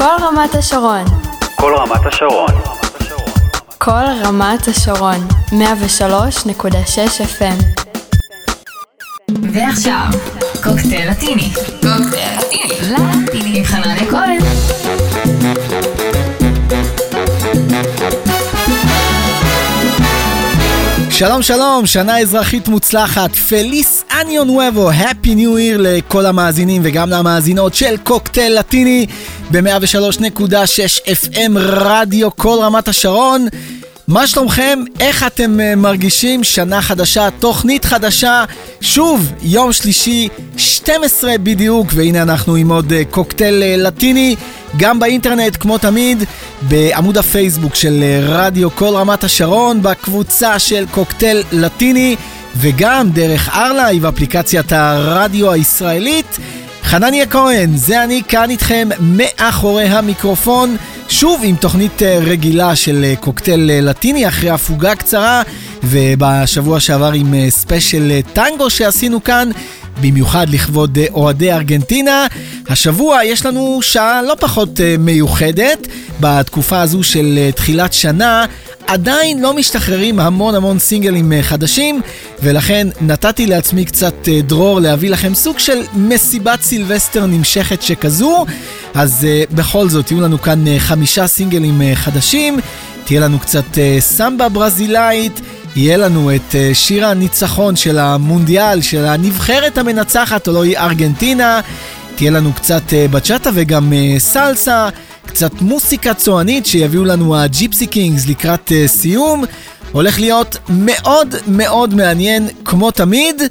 כל רמת השרון. כל רמת השרון. כל רמת השרון. 103.6 FM. ועכשיו, קוקטייל לטיני. קוקטייל לטיני. לטיני עם חנניה כהן. שלום שלום, שנה אזרחית מוצלחת, feliz año nuevo, happy new year לכל המאזינים וגם למאזינות של קוקטייל לטיני ב-103.6 FM רדיו כל רמת השרון. מה שלומכם? איך אתם אה, מרגישים? שנה חדשה, תוכנית חדשה, שוב, יום שלישי, 12 בדיוק, והנה אנחנו עם עוד אה, קוקטייל אה, לטיני, גם באינטרנט, כמו תמיד, בעמוד הפייסבוק של רדיו כל רמת השרון, בקבוצה של קוקטייל לטיני, וגם דרך ארלייב, אפליקציית הרדיו הישראלית. חנניה כהן, זה אני כאן איתכם מאחורי המיקרופון. שוב עם תוכנית אה, רגילה של אה, קוקטייל אה, לטיני אחרי הפוגה קצרה ובשבוע שעבר עם ספיישל טנגו שעשינו כאן במיוחד לכבוד אוהדי ארגנטינה. השבוע יש לנו שעה לא פחות מיוחדת בתקופה הזו של תחילת שנה. עדיין לא משתחררים המון המון סינגלים חדשים, ולכן נתתי לעצמי קצת דרור להביא לכם סוג של מסיבת סילבסטר נמשכת שכזו. אז בכל זאת, יהיו לנו כאן חמישה סינגלים חדשים, תהיה לנו קצת סמבה ברזילאית, יהיה לנו את אה, שיר הניצחון של המונדיאל, של הנבחרת המנצחת, הלא היא ארגנטינה, תהיה לנו קצת אה, בצ'אטה וגם אה, סלסה, קצת מוסיקה צוענית שיביאו לנו הג'יפסי קינגס לקראת סיום. הולך להיות מאוד מאוד מעניין כמו תמיד.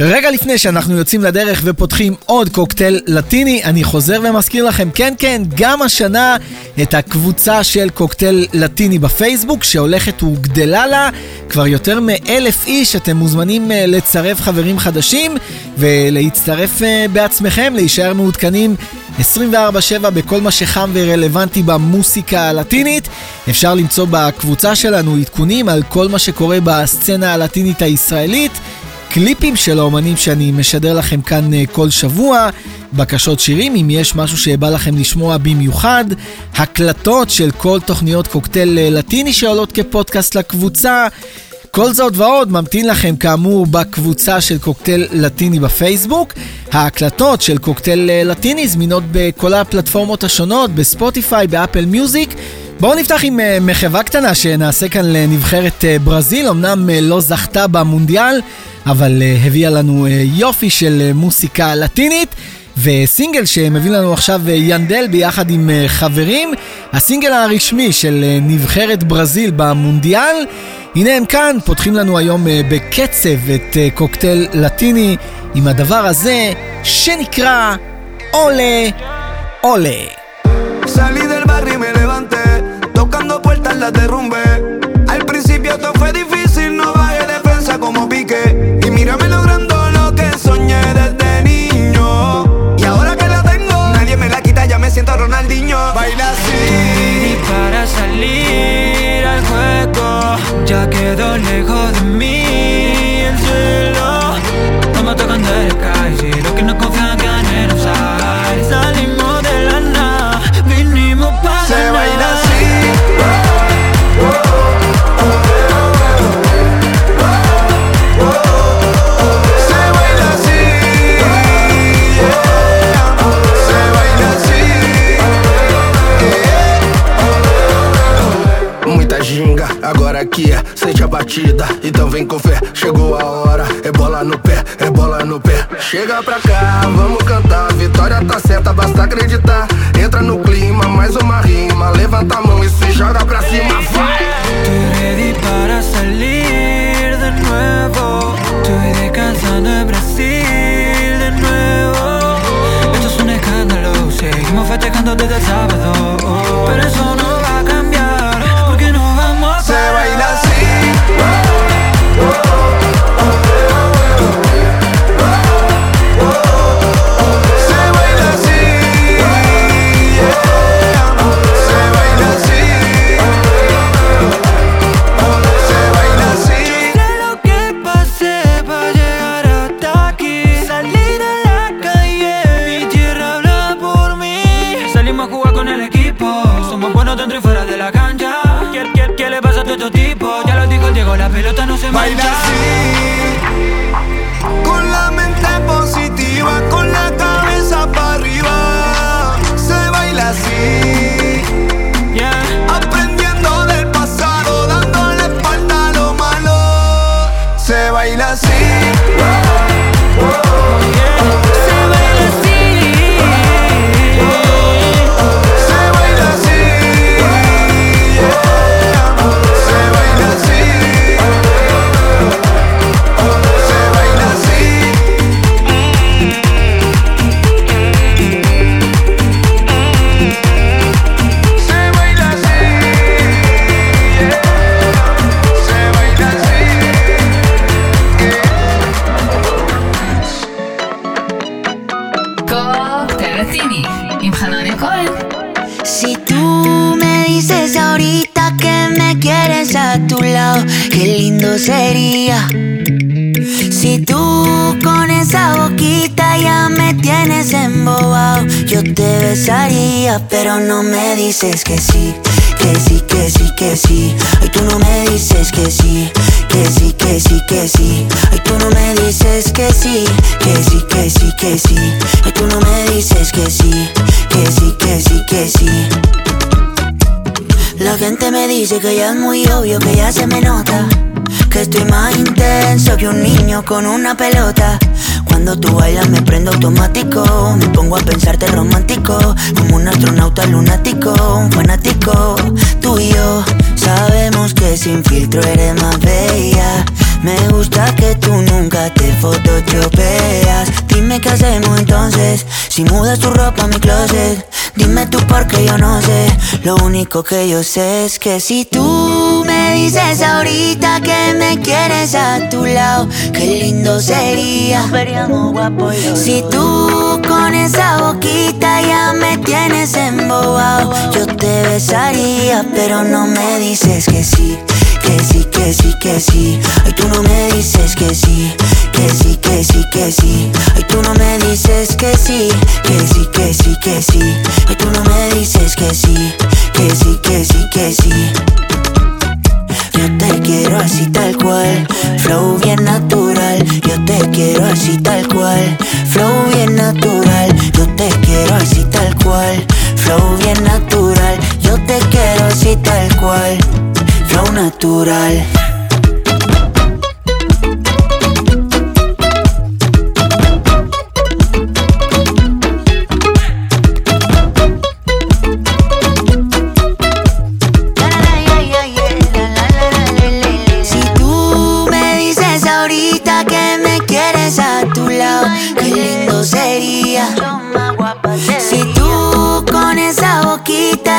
רגע לפני שאנחנו יוצאים לדרך ופותחים עוד קוקטייל לטיני, אני חוזר ומזכיר לכם, כן כן, גם השנה את הקבוצה של קוקטייל לטיני בפייסבוק, שהולכת וגדלה לה, כבר יותר מאלף איש, אתם מוזמנים אה, לצרף חברים חדשים ולהצטרף אה, בעצמכם, להישאר מעודכנים 24/7 בכל מה שחם ורלוונטי במוסיקה הלטינית. אפשר למצוא בקבוצה שלנו עדכונים על כל מה שקורה בסצנה הלטינית הישראלית. קליפים של האומנים שאני משדר לכם כאן אה, כל שבוע, בקשות שירים, אם יש משהו שבא לכם לשמוע במיוחד, הקלטות של כל תוכניות קוקטייל אה, לטיני שעולות כפודקאסט לקבוצה. כל זאת ועוד ממתין לכם כאמור בקבוצה של קוקטייל לטיני בפייסבוק. ההקלטות של קוקטייל אה, לטיני זמינות בכל הפלטפורמות השונות, בספוטיפיי, באפל מיוזיק. בואו נפתח עם מחווה קטנה שנעשה כאן לנבחרת ברזיל, אמנם לא זכתה במונדיאל, אבל הביאה לנו יופי של מוסיקה לטינית. וסינגל שמביא לנו עכשיו ינדל ביחד עם חברים, הסינגל הרשמי של נבחרת ברזיל במונדיאל. הנה הם כאן, פותחים לנו היום בקצב את קוקטייל לטיני עם הדבר הזה שנקרא עולה עולה. de rumbe então vem com fé. Chegou a hora, é bola no pé, é bola no pé. Chega pra cá, vamos yo te besaría, pero no me dices que sí, que sí, que sí, que sí. Ay, tú no me dices que sí, que sí, que sí, que sí. Ay, tú no me dices que sí, que sí, que sí, que sí. Ay, tú no me dices que sí, que sí, que sí, que sí. La gente me dice que ya es muy obvio, que ya se me nota. Que estoy más intenso que un niño con una pelota. Cuando tú bailas me prendo automático. Me pongo a pensarte romántico. Como un astronauta lunático, un fanático. Tú y yo sabemos que sin filtro eres más bella. Me gusta que tú nunca te photoshopeas. Dime qué hacemos entonces. Si mudas tu ropa a mi closet. Dime tú porque yo no sé. Lo único que yo sé es que si tú dices ahorita que me quieres a tu lado, qué lindo sería. Si tú con esa boquita ya me tienes embobado, yo te besaría, pero no me dices que sí. Que sí, que sí, que sí. Ay, tú no me dices que sí. Que sí, que sí, que sí. Ay, tú no me dices que sí. Que sí, que sí, que sí. Ay, tú no me dices que sí. Que sí, que sí, que sí. Yo te quiero así tal cual, flow bien natural. Yo te quiero así tal cual, flow bien natural. Yo te quiero así tal cual, flow bien natural. Yo te quiero así tal cual, flow natural.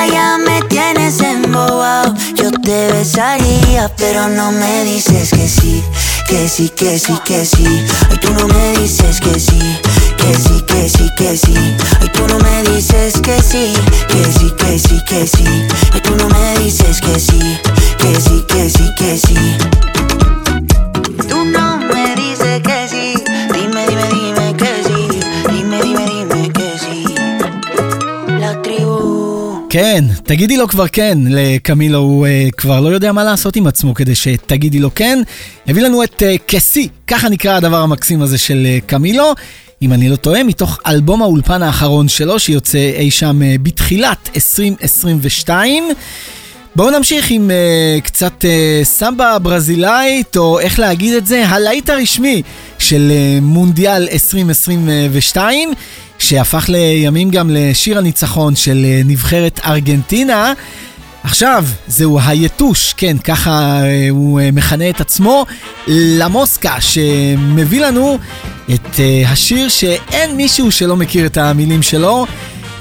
Ya me tienes embobado, yo te besaría, pero no me dices que sí, que sí, que sí, que sí. Ay, tú no me dices que sí, que sí, que sí, que sí. Ay, tú no me dices que sí, que sí, que sí, que sí. Ay, tú no me dices que sí, que sí, que sí, que sí. כן, תגידי לו כבר כן, לקמילו הוא uh, כבר לא יודע מה לעשות עם עצמו כדי שתגידי לו כן. הביא לנו את uh, כסי, ככה נקרא הדבר המקסים הזה של uh, קמילו. אם אני לא טועה, מתוך אלבום האולפן האחרון שלו, שיוצא אי שם uh, בתחילת 2022. בואו נמשיך עם uh, קצת uh, סמבה ברזילאית, או איך להגיד את זה, הלהיט הרשמי של uh, מונדיאל 2022, שהפך לימים גם לשיר הניצחון של uh, נבחרת ארגנטינה. עכשיו, זהו היתוש, כן, ככה uh, הוא uh, מכנה את עצמו, למוסקה, שמביא לנו את השיר שאין מישהו שלא מכיר את המילים שלו.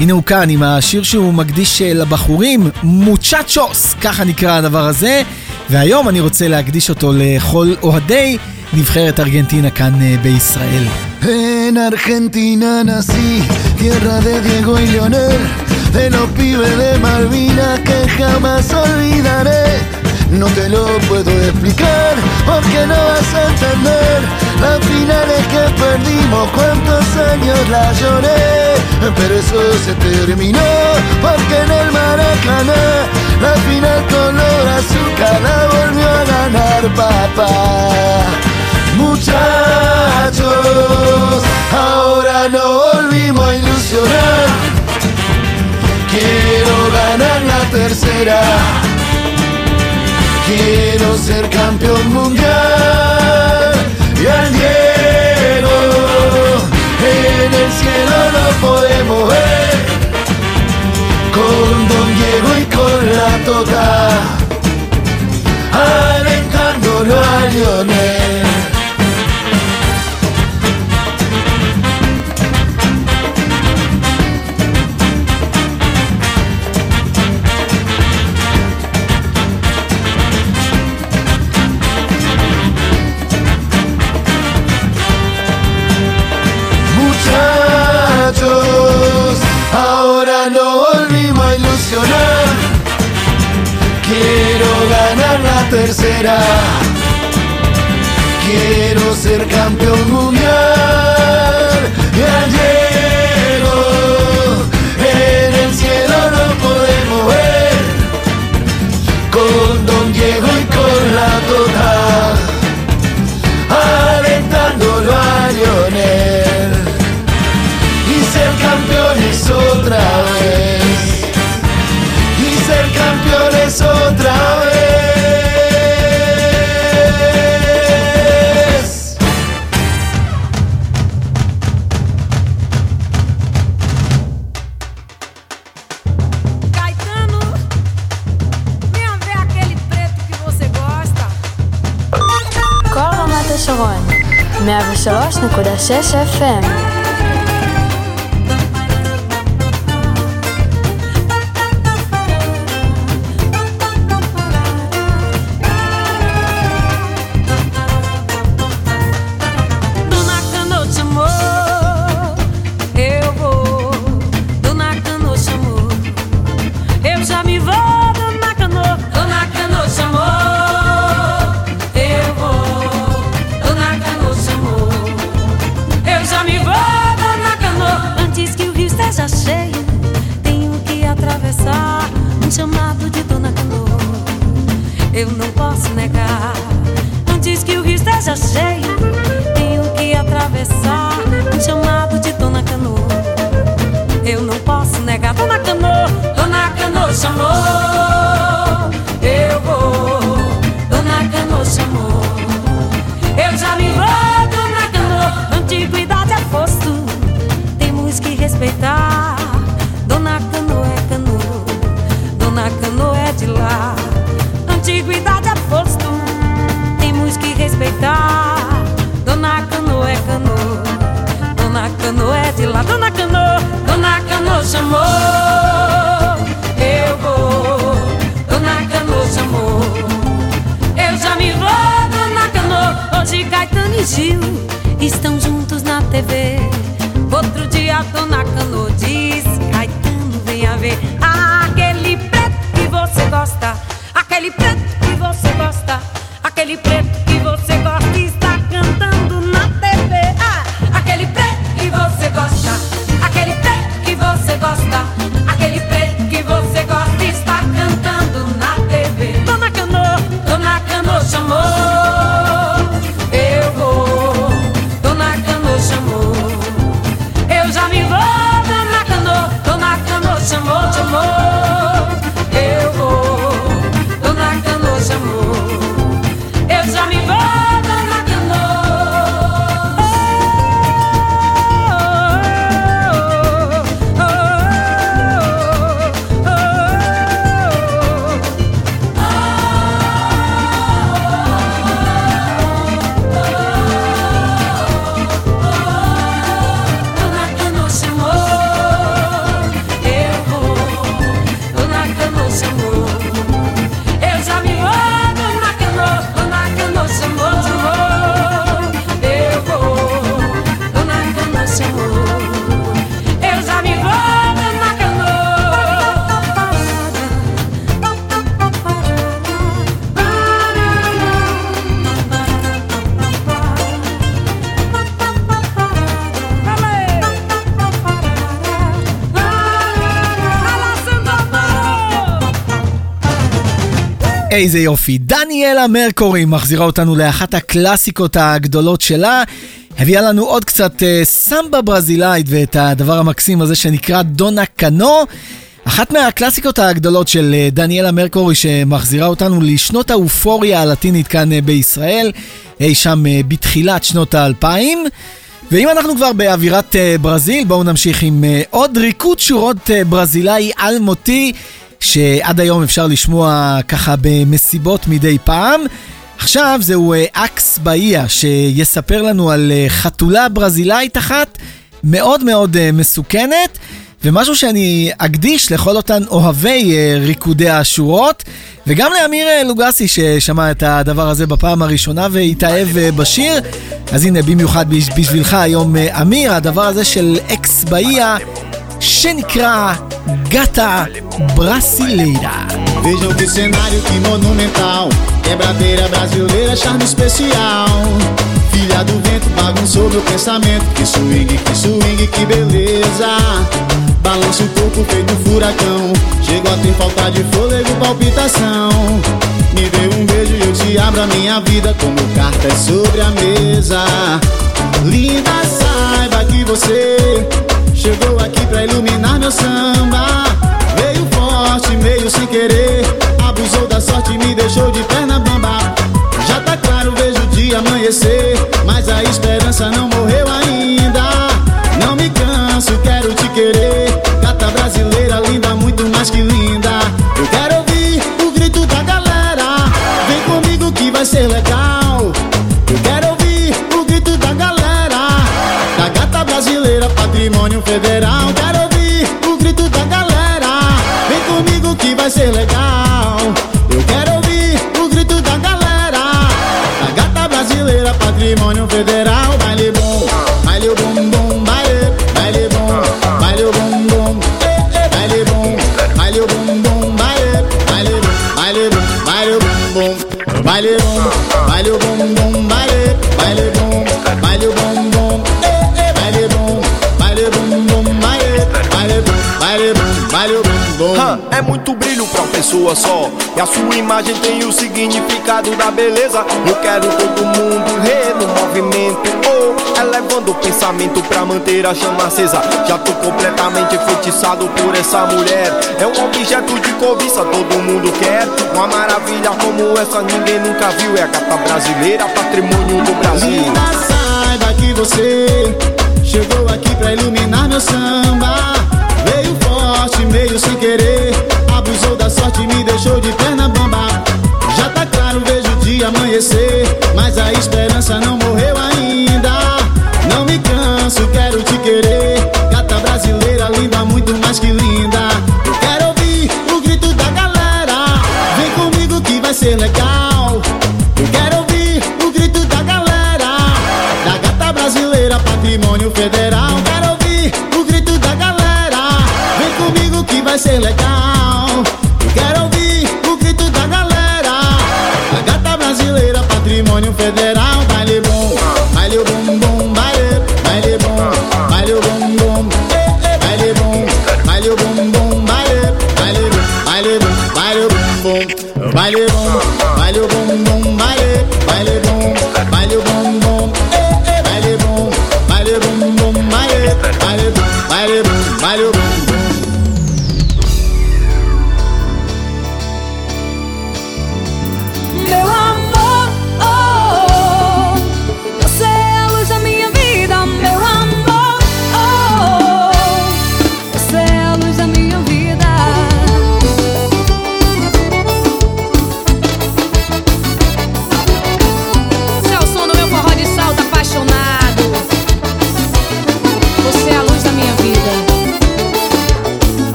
הנה הוא כאן עם השיר שהוא מקדיש אה, לבחורים, מוצ'צ'וס, ככה נקרא הדבר הזה, והיום אני רוצה להקדיש אותו לכל אוהדי נבחרת ארגנטינה כאן אה, בישראל. En Argentina nací, tierra de Diego y Leonel, de los pibes de Malvinas que jamás olvidaré. No te lo puedo explicar porque no vas a entender las finales que perdimos, cuántos años la lloré. Pero eso se terminó porque en el Maracaná la final color azúcar la volvió a ganar papá. Muchachos, ahora no volvimos a ilusionar. Quiero ganar la tercera. Quiero ser campeón mundial y al Diego en el cielo lo podemos ver con Don Diego y con la toca alentándolo a Lionel. tercera. Quiero ser campeón mundial. 106.6 FM. איזה יופי. דניאלה מרקורי מחזירה אותנו לאחת הקלאסיקות הגדולות שלה. הביאה לנו עוד קצת uh, סמבה ברזילאית ואת הדבר המקסים הזה שנקרא דונה קנו. אחת מהקלאסיקות הגדולות של uh, דניאלה מרקורי שמחזירה אותנו לשנות האופוריה הלטינית כאן uh, בישראל, אי שם uh, בתחילת שנות האלפיים. ואם אנחנו כבר באווירת uh, ברזיל, בואו נמשיך עם uh, עוד ריקוד שורות uh, ברזילאי אלמותי. שעד היום אפשר לשמוע ככה במסיבות מדי פעם. עכשיו זהו אה, אקס באיה שיספר לנו על אה, חתולה ברזילאית אחת מאוד מאוד אה, מסוכנת. ומשהו שאני אקדיש לכל אותן אוהבי ריקודי השורות, וגם לאמיר לוגסי ששמע את הדבר הזה בפעם הראשונה והתאהב בשיר. אז הנה, במיוחד בשבילך היום, אמיר, הדבר הזה של אקס באיה שנקרא Gata Brasileira. Vejam que cenário, que monumental. Quebradeira brasileira, charme especial. Filha do vento, bagunçou meu pensamento. Que swing, que swing, que beleza. Balança o corpo feito furacão. Chegou a ter falta de fôlego, palpitação. Me dê um beijo e eu te abro a minha vida. Como cartas sobre a mesa. Linda, saiba que você Chegou aqui pra iluminar meu samba. Veio forte, meio sem querer. Abusou da sorte e me deixou de perna bamba. Já tá claro, vejo o dia amanhecer. Mas a esperança não morreu ainda. Não me canso, quero te querer. Gata brasileira, linda, muito mais que linda. Eu quero ouvir o grito da galera. Vem comigo que vai ser legal demônio feder. Pessoa só. E a sua imagem tem o significado da beleza. Eu quero todo mundo ver no movimento. Oh, elevando o pensamento pra manter a chama acesa. Já tô completamente enfeitiçado por essa mulher. É um objeto de cobiça, todo mundo quer. Uma maravilha como essa ninguém nunca viu. É a gata brasileira, patrimônio do Brasil. Linda, saiba que você chegou aqui pra iluminar meu samba. Veio forte, meio sem querer. Deixou de perna bamba. Já tá claro, vejo o dia amanhecer. Mas a esperança não morreu ainda. Não me canso, quero te querer. Gata brasileira, linda, muito mais que linda. Eu quero ouvir o grito da galera. Vem comigo que vai ser legal. Eu quero ouvir o grito da galera Da gata brasileira, patrimônio federal Quero ouvir o grito da galera Vem comigo que vai ser legal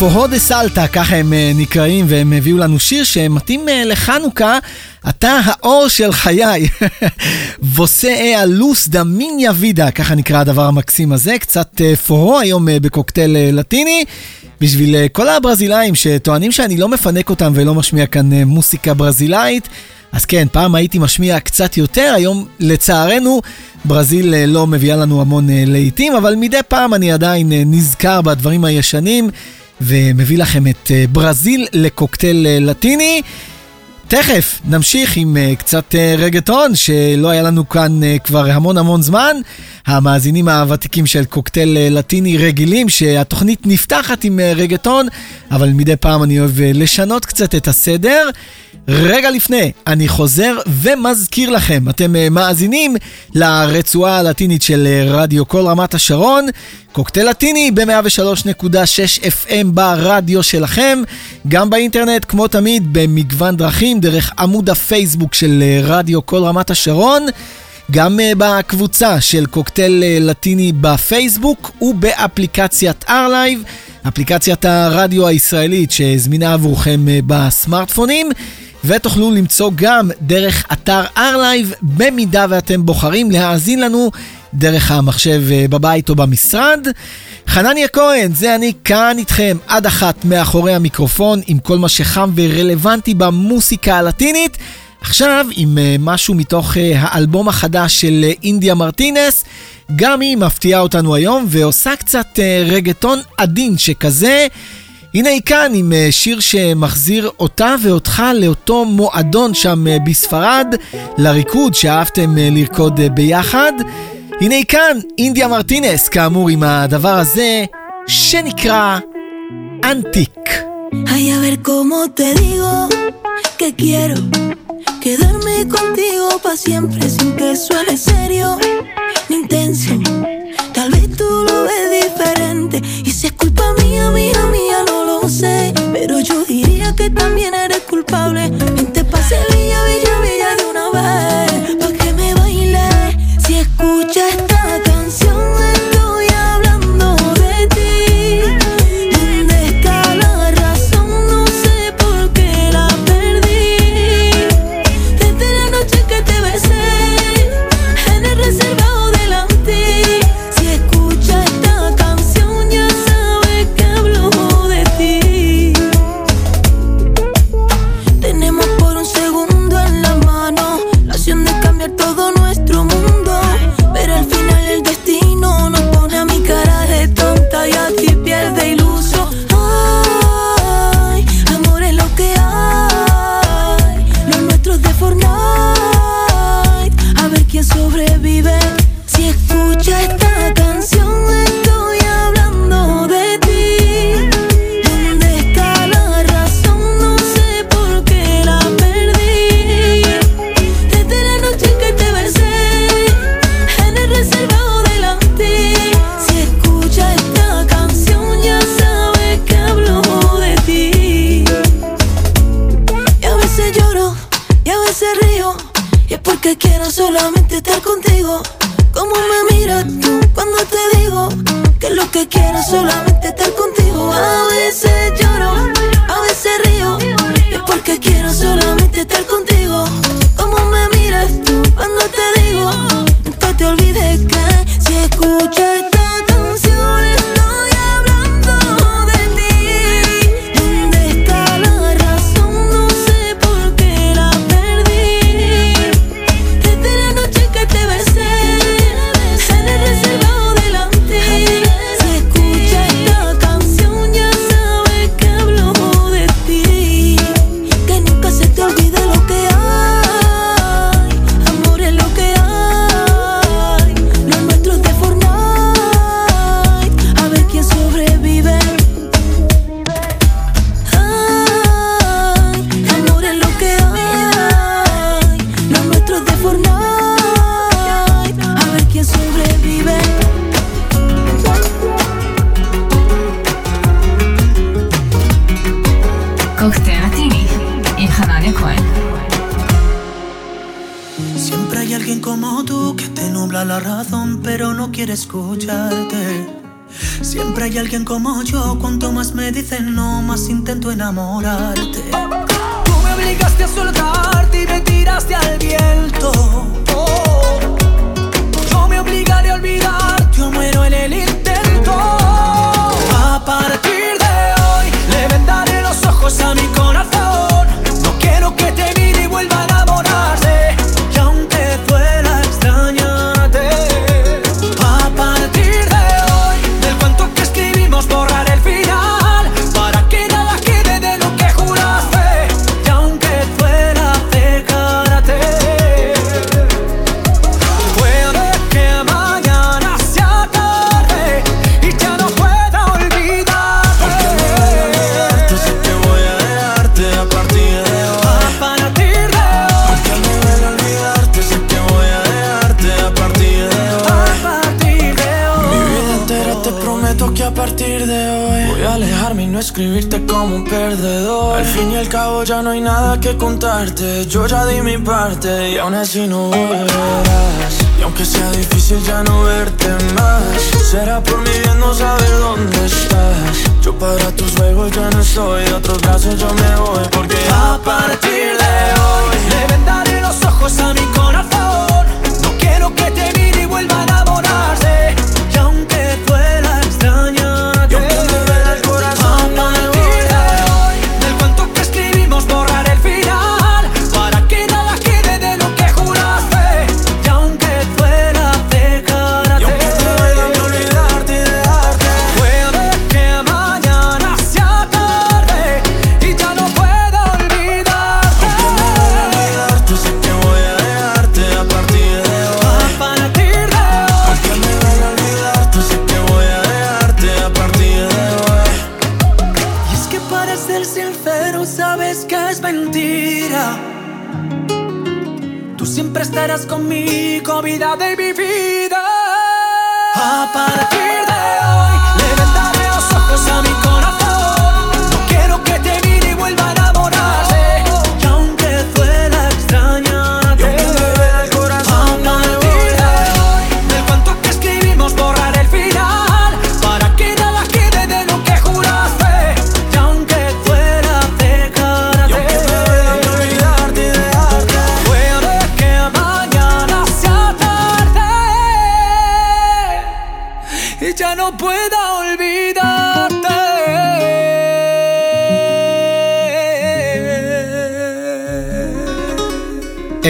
פוהו דה סלטה, ככה הם אה, נקראים, והם הביאו לנו שיר שמתאים אה, לחנוכה, אתה האור של חיי. ווסה אלוס דה מיניה וידה, ככה נקרא הדבר המקסים הזה, קצת אה, פוהו היום בקוקטייל לטיני. בשביל כל הברזילאים שטוענים שאני לא מפנק אותם ולא משמיע כאן מוסיקה ברזילאית, אז כן, פעם הייתי משמיע קצת יותר, היום לצערנו ברזיל לא מביאה לנו המון להיטים, אבל מדי פעם אני עדיין נזכר בדברים הישנים. ומביא לכם את אה, ברזיל לקוקטייל אה, לטיני. תכף נמשיך עם uh, קצת רגטון שלא היה לנו כאן כבר המון המון זמן. המאזינים הוותיקים של קוקטייל לטיני רגילים שהתוכנית נפתחת עם רגטון, אבל מדי פעם אני אוהב לשנות קצת את הסדר. רגע לפני, אני חוזר ומזכיר לכם, אתם uh, מאזינים לרצועה הלטינית של uh, רדיו כל רמת השרון, קוקטייל לטיני ב-103.6 FM ברדיו שלכם, גם באינטרנט, כמו תמיד, במגוון דרכים, דרך עמוד הפייסבוק של אה, רדיו כל רמת השרון. גם בקבוצה של קוקטייל לטיני בפייסבוק ובאפליקציית ארלייב, אפליקציית הרדיו הישראלית שזמינה עבורכם בסמארטפונים. ותוכלו למצוא גם דרך אתר ארלייב, במידה ואתם בוחרים להאזין לנו דרך המחשב אה, בבית או במשרד. חנניה כהן, זה אני כאן איתכם עד אחת מאחורי המיקרופון עם כל מה שחם ורלוונטי במוסיקה הלטינית. עכשיו עם uh, משהו מתוך uh, האלבום החדש של אינדיה מרטינס, גם היא מפתיעה אותנו היום ועושה קצת רגטון עדין שכזה. הנה היא כאן עם אה, שיר שמחזיר אותה ואותך לאותו מועדון שם אה, בספרד, לריקוד שאהבתם אה, לרקוד ביחד. הנה היא כאן, אינדיה מרטינס, כאמור עם הדבר הזה, שנקרא אנטיק. Ay, a ver cómo te digo que quedarme contigo pa' siempre sin que suene serio ni intenso. Tal vez tú lo ves diferente y si es culpa mía, mía, alejarme y no escribirte como un perdedor. Al fin y al cabo ya no hay nada que contarte. Yo ya di mi parte y aún así no volverás. Y aunque sea difícil ya no verte más, será por mi bien no saber dónde estás. Yo para tus juegos ya no estoy, de otros brazos yo me voy porque A partir de hoy le vendaré los ojos a mi corazón. No quiero que te mire y vuelva a enamorarse. Y aunque duela extrañarte,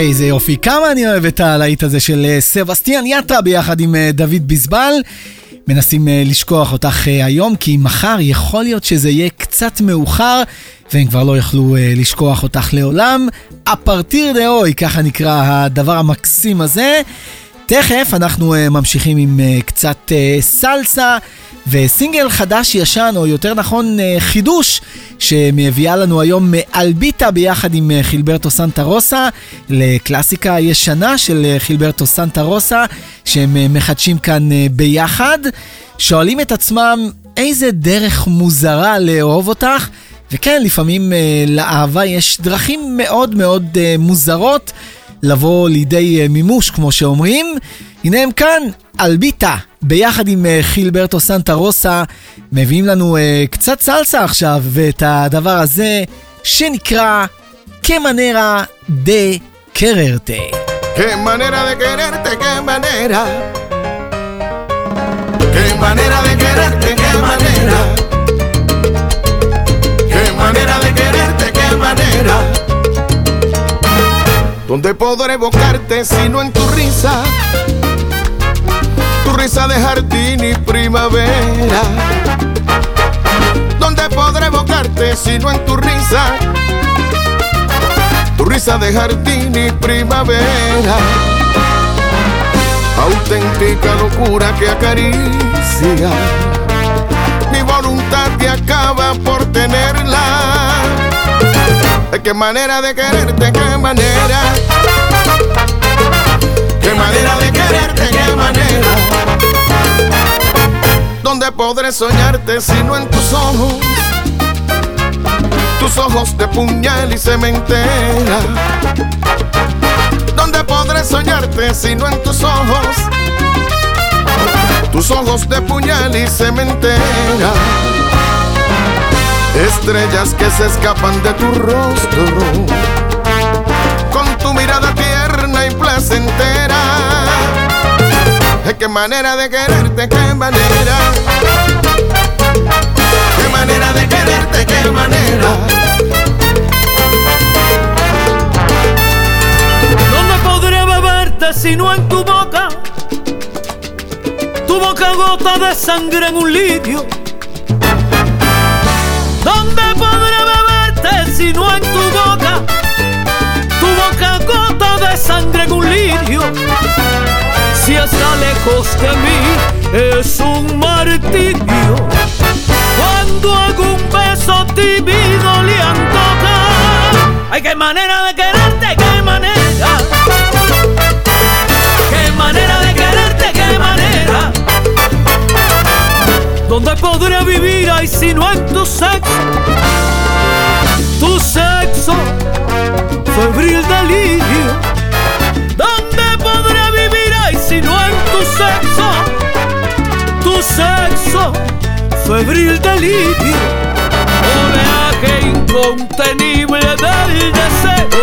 איזה יופי, כמה אני אוהב את הלהיט הזה של אה, סבסטיאן יטרה ביחד עם אה, דוד ביזבל. מנסים אה, לשכוח אותך היום, כי מחר יכול להיות שזה יהיה קצת מאוחר, והם כבר לא יוכלו לשכוח אותך לעולם. אפרטיר דאוי, ככה נקרא הדבר המקסים הזה. תכף אנחנו ממשיכים עם קצת סלסה וסינגל חדש ישן, או יותר נכון uh, חידוש, שמביאה לנו היום אלביטה ביחד עם uh, חילברטו סנטה רוסה, לקלאסיקה ישנה של uh, חילברטו סנטה רוסה, שהם מחדשים כאן ביחד. שואלים את עצמם איזה דרך מוזרה לאהוב אותך, וכן, לפעמים לאהבה יש דרכים מאוד מאוד מוזרות. לבוא לידי אה, מימוש, כמו שאומרים. הנה הם כאן, אלביטה, ביחד עם אה, חילברטו סנטה רוסה, מביאים לנו אה, קצת סלסה עכשיו, ואת הדבר הזה שנקרא כמנרה דה קררטה. Qué manera de quererte, qué manera. Qué manera de quererte, qué manera. ¿Dónde podré evocarte si no en tu risa? Tu risa de jardín y primavera. ¿Dónde podré evocarte si no en tu risa? Tu risa de jardín y primavera. Auténtica locura que acaricia mi voluntad y acaba por tenerla. Qué manera de quererte, qué manera. Qué manera de quererte, qué manera. ¿Dónde podré soñarte si no en tus ojos? Tus ojos de puñal y cementera. ¿Dónde podré soñarte si no en tus ojos? Tus ojos de puñal y cementera. Estrellas que se escapan de tu rostro. Con tu mirada tierna y placentera. Qué manera de quererte, qué manera. Qué manera de quererte, qué manera. ¿Dónde podré beberte si no en tu boca? Tu boca gota de sangre en un lirio. No en tu boca? Tu boca gota de sangre en un lirio. Si está lejos de mí es un martirio. Cuando un beso tímido le antoja. Ay, qué manera de quererte, qué manera. Qué manera de quererte, qué manera. ¿Dónde podré vivir ay si no en tu sexo? Febril delirio. Oleaje incontenible del deseo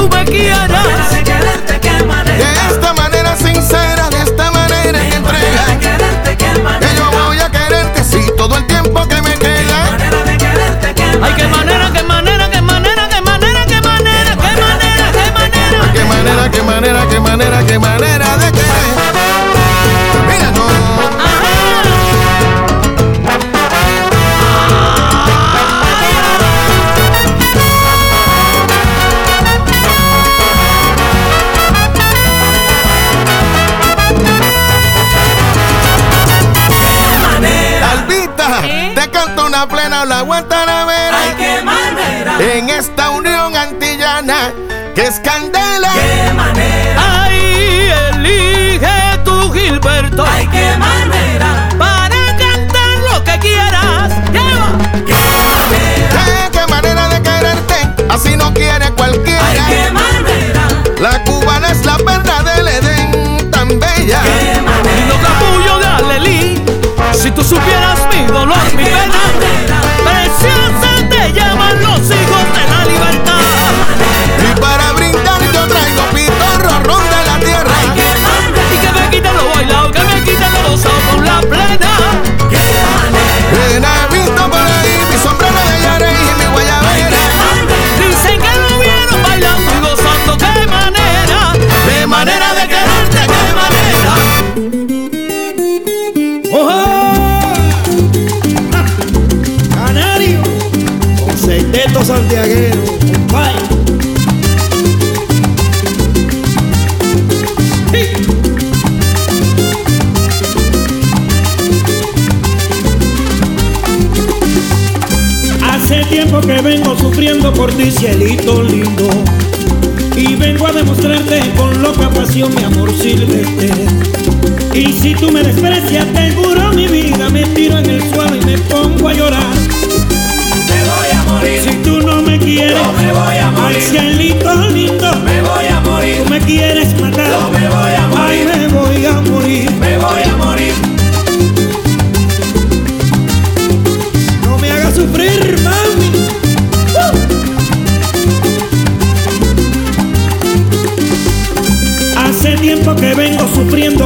tú me quieras?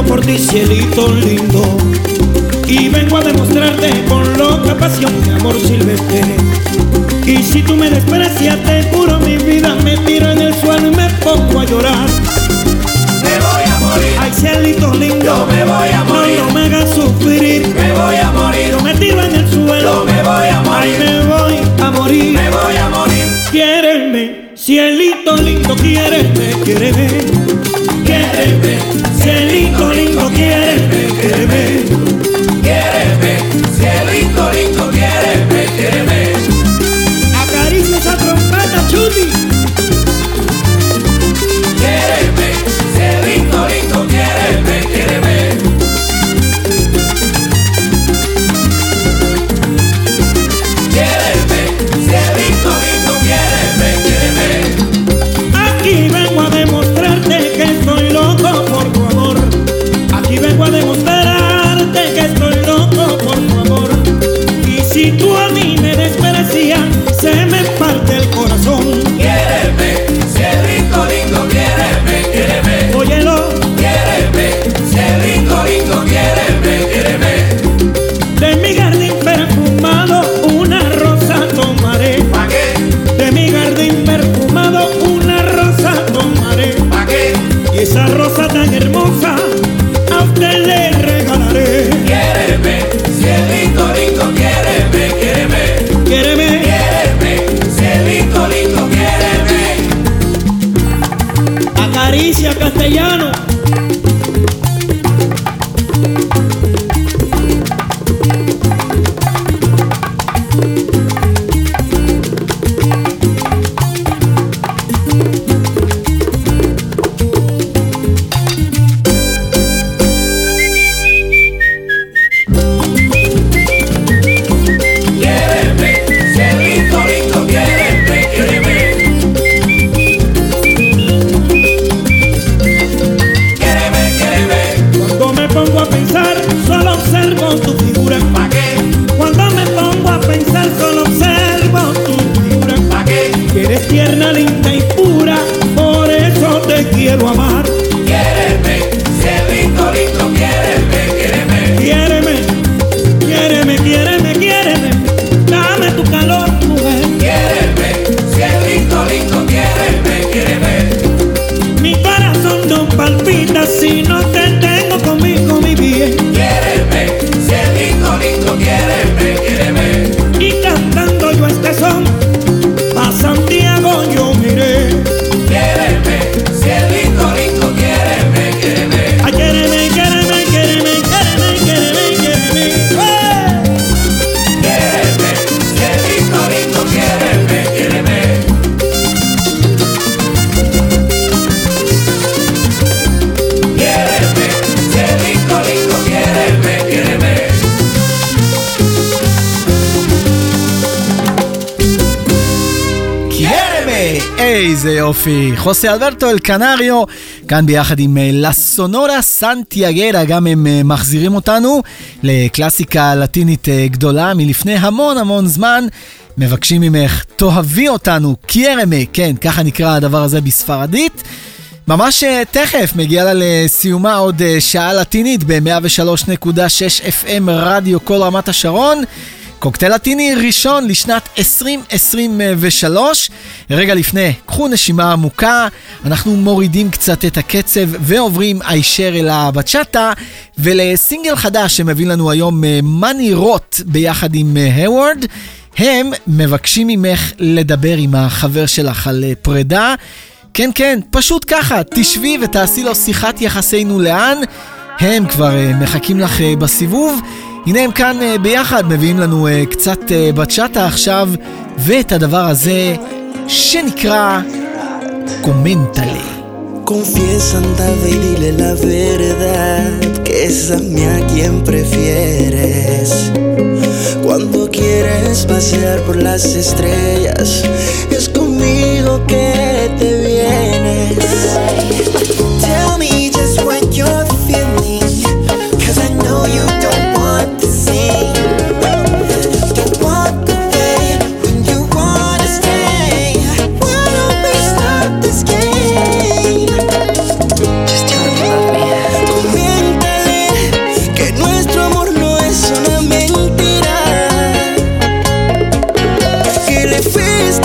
Por ti, cielito lindo. Y vengo a demostrarte con loca pasión mi amor silvestre. Y si tú me desprecias, te juro mi vida, me tiro en el suelo y me pongo a llorar. Me voy a morir. Ay, cielito lindo, Yo me voy a morir. No, no me hagas sufrir. Me voy a morir. Yo me tiro en el suelo. Yo me voy a morir. Ay, me voy a morir. Me voy a morir. Quiéreme, cielito lindo, quiéreme, quiéreme. Quiéreme, ese lindo, lindo quiere. piano חוסה אלברטו אל קנריו, כאן ביחד עם אה, לה סונורה סנטיאגרה, גם הם אה, מחזירים אותנו לקלאסיקה לטינית אה, גדולה מלפני המון המון זמן. מבקשים ממך, תאהבי אותנו, קיירמה, כן, ככה נקרא הדבר הזה בספרדית. ממש תכף מגיעה לה לסיומה עוד שעה לטינית ב-103.6 FM רדיו כל רמת השרון. קוקטייל לטיני ראשון לשנת 2023. רגע לפני, קחו נשימה עמוקה, אנחנו מורידים קצת את הקצב ועוברים הישר אל הבצ'אטה ולסינגל חדש שמביא לנו היום אה, מאני רוט ביחד עם הווארד. הם מבקשים ממך לדבר עם החבר שלך על אה, פרידה. כן, כן, פשוט ככה, תשבי ותעשי לו שיחת יחסינו לאן. הם כבר מחכים לך בסיבוב. הנה הם כאן uh, ביחד, מביאים לנו uh, קצת uh, בצ'אטה עכשיו, ואת הדבר הזה שנקרא קומנטלי. Confiesa, anda y dile la verdad, que es a mí a quien prefieres. Cuando quieres pasear por las estrellas, es it feels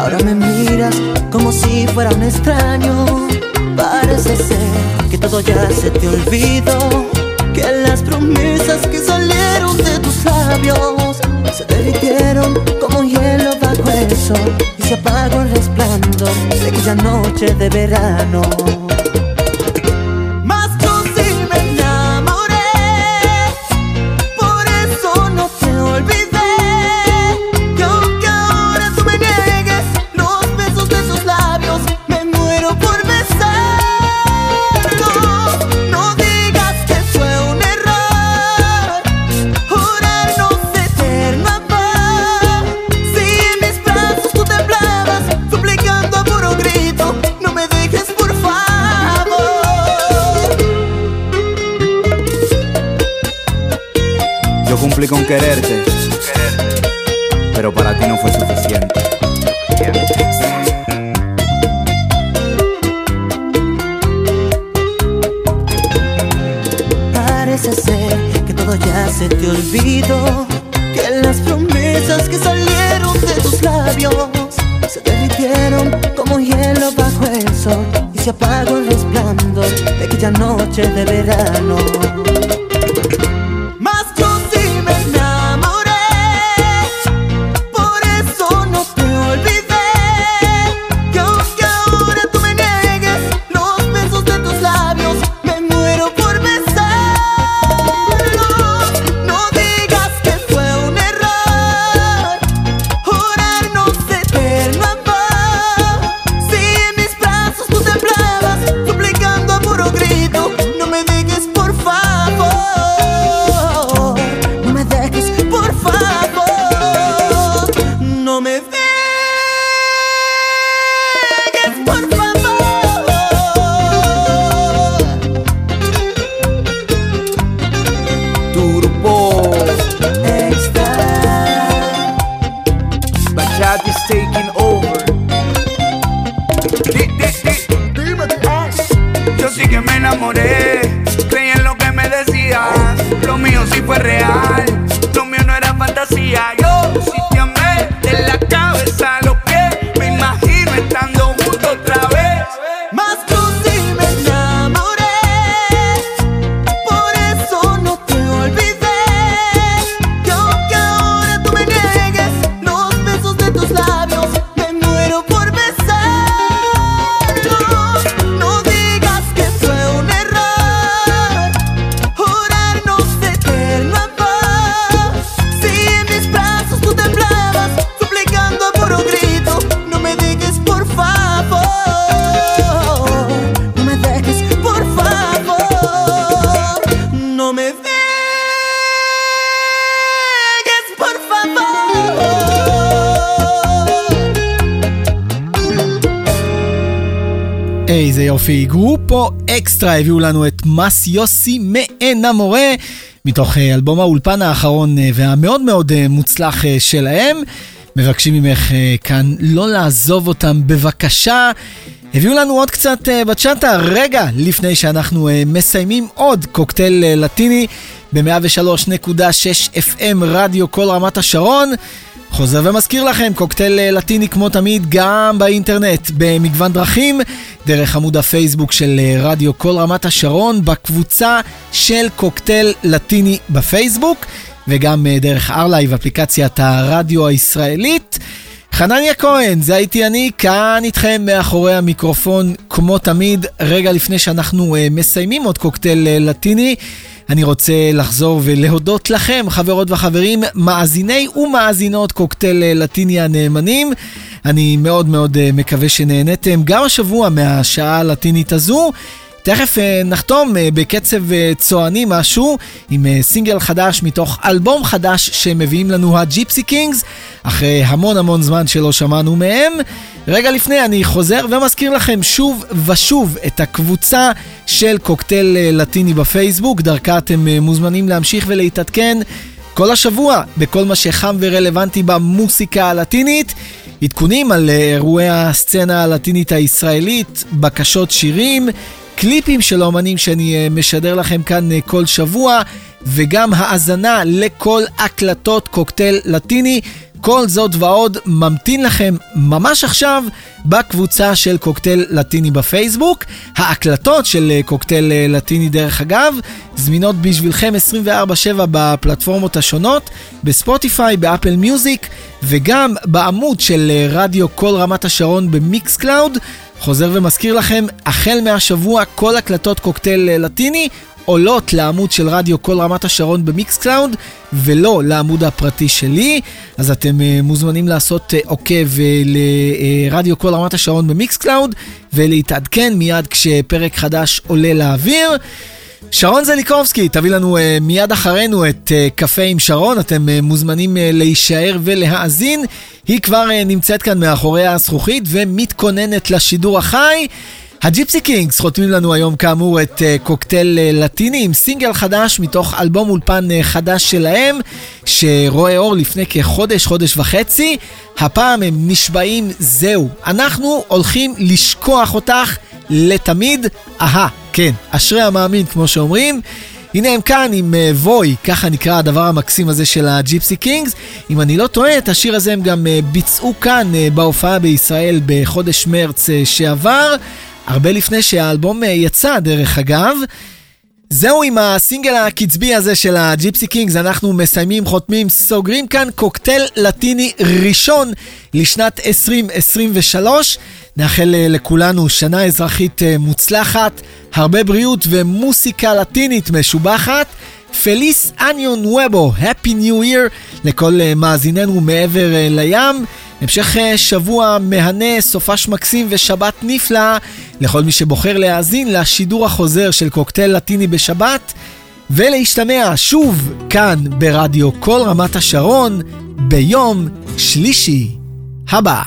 Ahora me miras como si fuera un extraño. Parece ser que todo ya se te olvidó. Que las promesas que salieron de tus labios se derritieron como hielo bajo el sol y se apagó el resplandor de aquella noche de verano. Con quererte, pero para ti no fue suficiente. Parece ser que todo ya se te olvidó. Que las promesas que salieron de tus labios se derritieron como hielo bajo el sol y se apagó el resplandor de aquella noche de verano. אקסטרה הביאו לנו את מס יוסי מאנמורה, מתוך אה, אלבום האולפן האחרון אה, והמאוד מאוד אה, מוצלח שלהם. מבקשים ממך כאן לא לעזוב אותם בבקשה. הביאו לנו עוד קצת בצ'אטה רגע לפני שאנחנו מסיימים עוד קוקטייל לטיני ב-103.6 FM רדיו כל רמת השרון. חוזר ומזכיר לכם, קוקטייל אה, לטיני כמו תמיד גם באינטרנט, במגוון דרכים, דרך עמוד הפייסבוק של אה, רדיו כל רמת השרון, בקבוצה של קוקטייל לטיני בפייסבוק, וגם אה, דרך ארלייב, אפליקציית הרדיו הישראלית. חנניה כהן, זה הייתי אני, כאן איתכם מאחורי המיקרופון, כמו תמיד, רגע לפני שאנחנו מסיימים עוד קוקטייל לטיני. אני רוצה לחזור ולהודות לכם, חברות וחברים, מאזיני ומאזינות קוקטייל לטיני הנאמנים. אני מאוד מאוד אה, מקווה שנהניתם גם השבוע מהשעה הלטינית הזו. תכף אה, נחתום אה, בקצב אה, צועני משהו עם סינגל חדש מתוך אלבום חדש שמביאים לנו הג'יפסי קינגס אחרי המון המון זמן שלא שמענו מהם. רגע לפני אני חוזר ומזכיר לכם שוב ושוב את הקבוצה של קוקטייל לטיני בפייסבוק, דרכה אתם מוזמנים להמשיך ולהתעדכן כל השבוע בכל מה שחם ורלוונטי במוסיקה הלטינית. עדכונים על אירועי הסצנה הלטינית הישראלית, בקשות שירים, קליפים של האומנים שאני אה, משדר לכם כאן אה, כל שבוע, וגם האזנה לכל הקלטות קוקטייל לטיני. כל זאת ועוד ממתין לכם ממש עכשיו בקבוצה של קוקטייל לטיני בפייסבוק. ההקלטות של אה, קוקטייל לטיני דרך אגב זמינות בשבילכם 24/7 בפלטפורמות השונות, בספוטיפיי, ב Apple Music וגם בעמוד של רדיו כל רמת השרון ב Mixcloud. חוזר ומזכיר לכם, החל מהשבוע כל הקלטות קוקטייל אה, לטיני עולות לעמוד של רדיו כל רמת השרון ב Mixcloud ולא לעמוד הפרטי שלי אז אתם אה, מוזמנים לעשות אה, עוקב לרדיו כל רמת השרון ב Mixcloud ולהתעדכן מיד כשפרק חדש עולה לאוויר. שרון זליקובסקי, תביא לנו uh, מיד אחרינו את uh, קפה עם שרון, אתם uh, מוזמנים uh, להישאר ולהאזין. היא כבר uh, נמצאת כאן מאחורי הזכוכית ומתכוננת לשידור החי. הג'יפסי קינגס חותמים לנו היום כאמור את uh, קוקטייל uh, לטיני עם סינגל חדש מתוך אלבום אולפן uh, חדש שלהם שרואה אור לפני כחודש, חודש וחצי. הפעם הם נשבעים, זהו, אנחנו הולכים לשכוח אותך לתמיד. אהה, כן, אשרי המאמין כמו שאומרים. הנה הם כאן עם אה, ווי, ככה נקרא הדבר המקסים הזה של ה Gipsy Kings. אם אני לא טועה, את השיר הזה הם גם אה, ביצעו כאן אה, בהופעה בישראל בחודש מרץ אה, שעבר, הרבה לפני שהאלבום אה, יצא דרך אגב. זהו עם הסינגל הקצבי הזה של ה Gipsy Kings, אנחנו מסיימים, חותמים, סוגרים כאן קוקטייל לטיני ראשון לשנת 2023. נאחל אה, לכולנו שנה אזרחית אה, מוצלחת, הרבה בריאות ומוסיקה לטינית משובחת. פליס אניון וובו, Happy New Year לכל אה, מאזיננו מעבר לים. המשך שבוע מהנה, סופש מקסים ושבת נפלא לכל מי שבוחר להאזין לשידור החוזר של קוקטייל לטיני בשבת ולהשתמע שוב כאן ברדיו כל רמת השרון ביום שלישי הבא.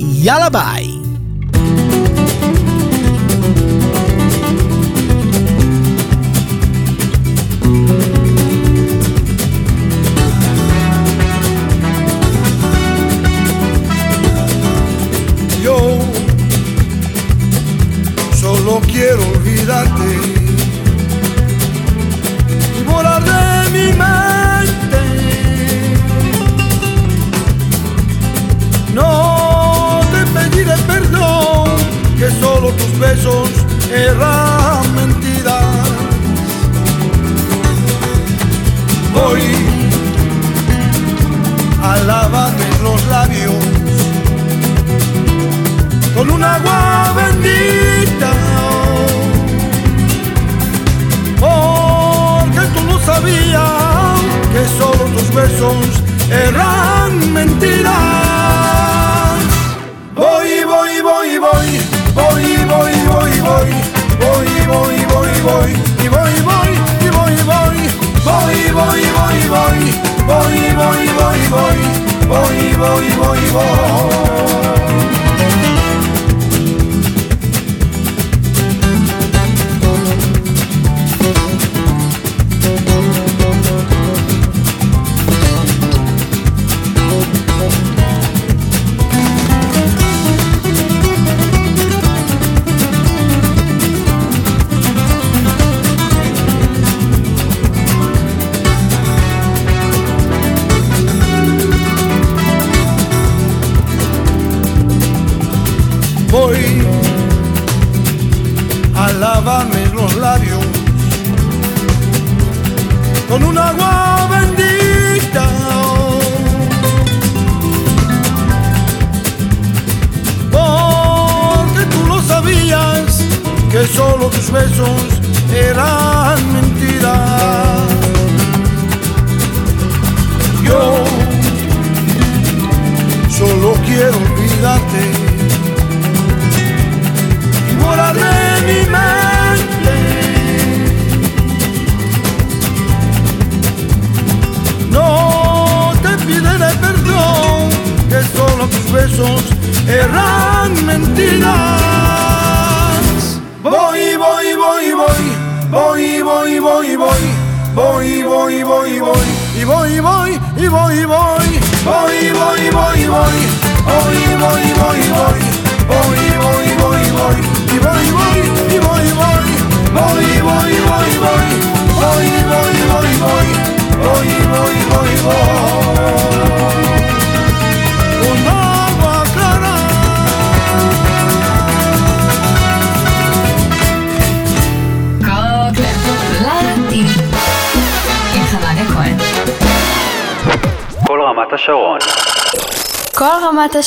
יאללה ביי!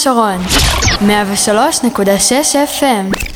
השרון, 103.6 FM